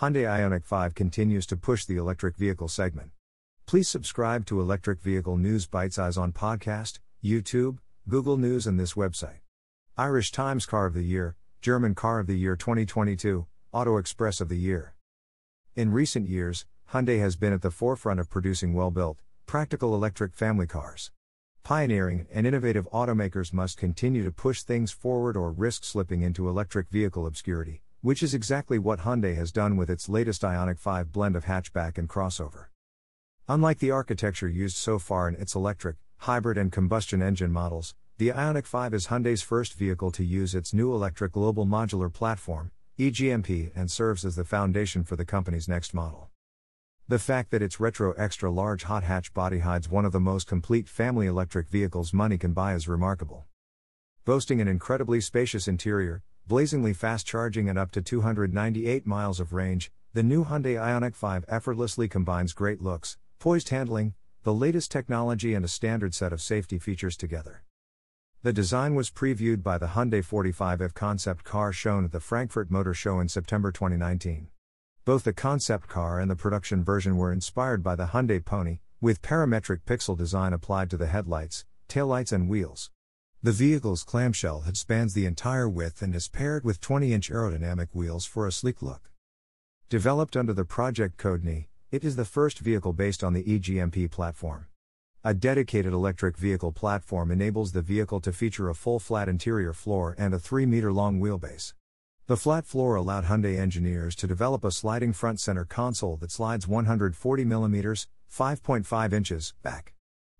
Hyundai Ioniq 5 continues to push the electric vehicle segment. Please subscribe to Electric Vehicle News Bite Size on podcast, YouTube, Google News, and this website. Irish Times Car of the Year, German Car of the Year 2022, Auto Express of the Year. In recent years, Hyundai has been at the forefront of producing well built, practical electric family cars. Pioneering and innovative automakers must continue to push things forward or risk slipping into electric vehicle obscurity, which is exactly what Hyundai has done with its latest Ioniq 5 blend of hatchback and crossover. Unlike the architecture used so far in its electric, hybrid, and combustion engine models, the Ioniq 5 is Hyundai's first vehicle to use its new electric global modular platform, EGMP, and serves as the foundation for the company's next model. The fact that its retro extra large hot hatch body hides one of the most complete family electric vehicles money can buy is remarkable. Boasting an incredibly spacious interior, blazingly fast charging and up to 298 miles of range, the new Hyundai Ioniq 5 effortlessly combines great looks, poised handling, the latest technology and a standard set of safety features together. The design was previewed by the Hyundai 45F concept car shown at the Frankfurt Motor Show in September 2019. Both the concept car and the production version were inspired by the Hyundai Pony, with parametric pixel design applied to the headlights, taillights, and wheels. The vehicle's clamshell head spans the entire width and is paired with 20 inch aerodynamic wheels for a sleek look. Developed under the project Code it is the first vehicle based on the EGMP platform. A dedicated electric vehicle platform enables the vehicle to feature a full flat interior floor and a 3 meter long wheelbase. The flat floor allowed Hyundai engineers to develop a sliding front center console that slides 140 mm, 5.5 inches, back.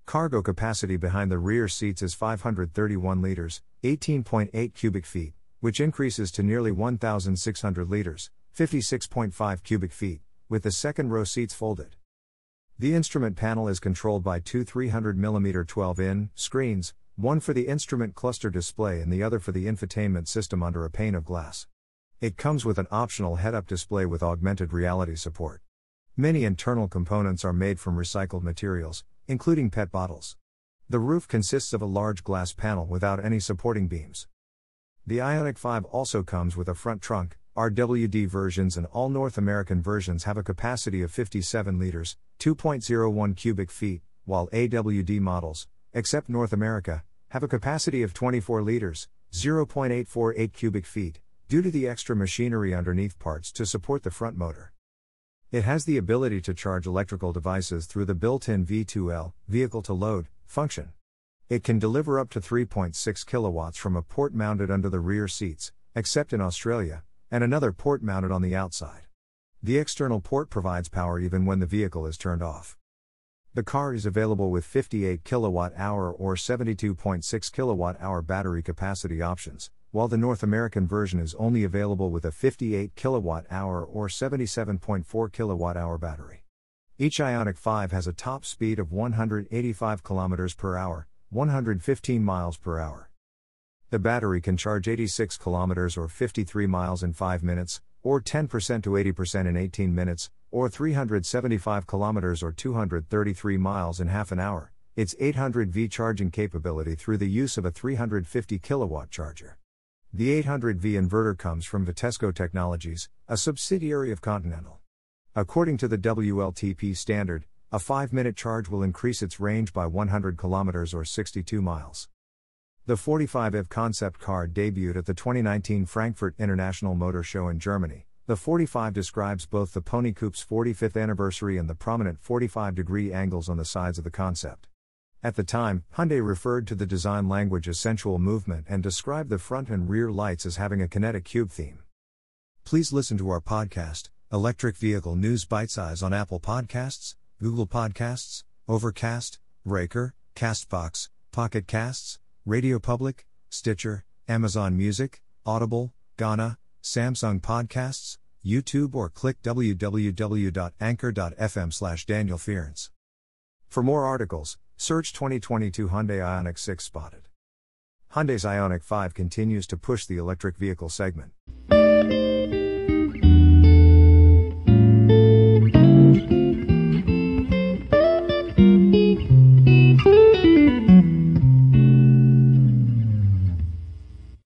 Cargo capacity behind the rear seats is 531 liters, 18.8 cubic feet, which increases to nearly 1,600 liters, 56.5 cubic feet, with the second row seats folded. The instrument panel is controlled by two 300mm 12 in screens, one for the instrument cluster display and the other for the infotainment system under a pane of glass. It comes with an optional head up display with augmented reality support. Many internal components are made from recycled materials, including PET bottles. The roof consists of a large glass panel without any supporting beams. The Ioniq 5 also comes with a front trunk. RWD versions and all North American versions have a capacity of 57 liters, 2.01 cubic feet, while AWD models, except North America, have a capacity of 24 liters, 0.848 cubic feet, due to the extra machinery underneath parts to support the front motor. It has the ability to charge electrical devices through the built in V2L, vehicle to load, function. It can deliver up to 3.6 kilowatts from a port mounted under the rear seats, except in Australia, and another port mounted on the outside. The external port provides power even when the vehicle is turned off. The car is available with 58 kilowatt hour or 72.6 kilowatt hour battery capacity options, while the North American version is only available with a 58 kilowatt hour or 77.4 kilowatt hour battery. Each Ioniq 5 has a top speed of 185 km per hour, 115 miles per hour. The battery can charge 86 km or 53 miles in 5 minutes, or 10% to 80% in 18 minutes, or 375 km or 233 miles in half an hour. Its 800V charging capability through the use of a 350 kilowatt charger. The 800V inverter comes from Vitesco Technologies, a subsidiary of Continental. According to the WLTP standard, a 5 minute charge will increase its range by 100 kilometers or 62 miles. The 45F concept car debuted at the 2019 Frankfurt International Motor Show in Germany. The 45 describes both the Pony Coupe's 45th anniversary and the prominent 45 degree angles on the sides of the concept. At the time, Hyundai referred to the design language as sensual movement and described the front and rear lights as having a kinetic cube theme. Please listen to our podcast, Electric Vehicle News Bite Size on Apple Podcasts, Google Podcasts, Overcast, Breaker, Castbox, Pocket Casts, Radio Public, Stitcher, Amazon Music, Audible, Gaana, Samsung Podcasts, YouTube or click www.anchor.fm slash Daniel For more articles, Search 2022 Hyundai Ioniq 6 spotted. Hyundai's Ioniq 5 continues to push the electric vehicle segment.